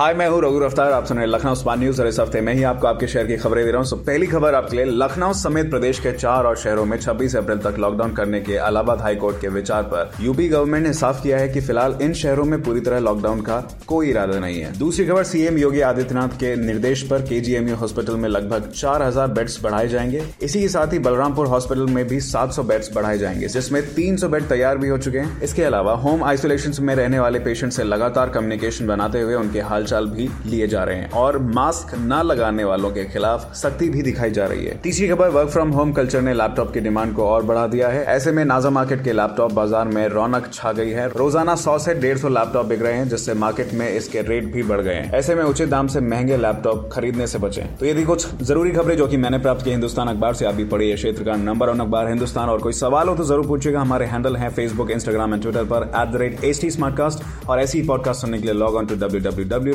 hi, मैं हूँ रघु रफ्तार, आप सुन रहे लखनऊ स्मार्ट न्यूज़ और इस हफ़्ते मैं ही आपको आपके शहर की खबरें दे रहा हूँ। सो, पहली खबर आपके लिए, लखनऊ समेत प्रदेश के चार और शहरों में 26 अप्रैल तक लॉकडाउन करने के इलाहाबाद हाईकोर्ट के विचार पर। यूपी गवर्नमेंट ने साफ़ किया है कि फ़िलहाल इन शहरों में पूरी तरह लॉकडाउन का कोई इरादा नहीं है। दूसरी खबर सीएम योगी आदित्यनाथ के निर्देश पर केजीएमयू हॉस्पिटल में लगभग चार बेड्स बढ़ाए जाएँगे। इसी के साथ ही बलरामपुर हॉस्पिटल में भी सात सौ बेड्स बढ़ाए जाएँगे, जिसमें तीन सौ बेड तैयार भी हो चुके हैं। इसके अलावा होम आइसोलेशन में रहने वाले पेशेंट से लगातार कम्युनिकेशन बनाते हुए उनके हालचाल भी लिए जा रहे हैं और मास्क न लगाने वालों के खिलाफ सख्ती भी दिखाई जा रही है। तीसरी खबर वर्क फ्रॉम होम कल्चर ने लैपटॉप की डिमांड को और बढ़ा दिया है। ऐसे में नाजा मार्केट के लैपटॉप बाज़ार में रौनक छा गई है। रोज़ाना सौ से डेढ़ सौ लैपटॉप बिक रहे हैं, जिससे मार्केट में इसके रेट भी बढ़ गए हैं। ऐसे में उचित दाम से महँगे लैपटॉप खरीदने से बचे। तो यदि कुछ ज़रूरी खबरें जो कि मैंने प्राप्त की। हिंदुस्तान अखबार से आप भी पढ़ी है क्षेत्र का नंबर वन अखबार हिंदुस्तान। और कोई सवाल हो तो ज़रूर पूछिएगा। हमारे हैंडल है फेसबुक इंस्टाग्राम एंड ट्विटर पर at the rate H T और ऐसी पॉडकास्ट सुनने के लिए log on to W W W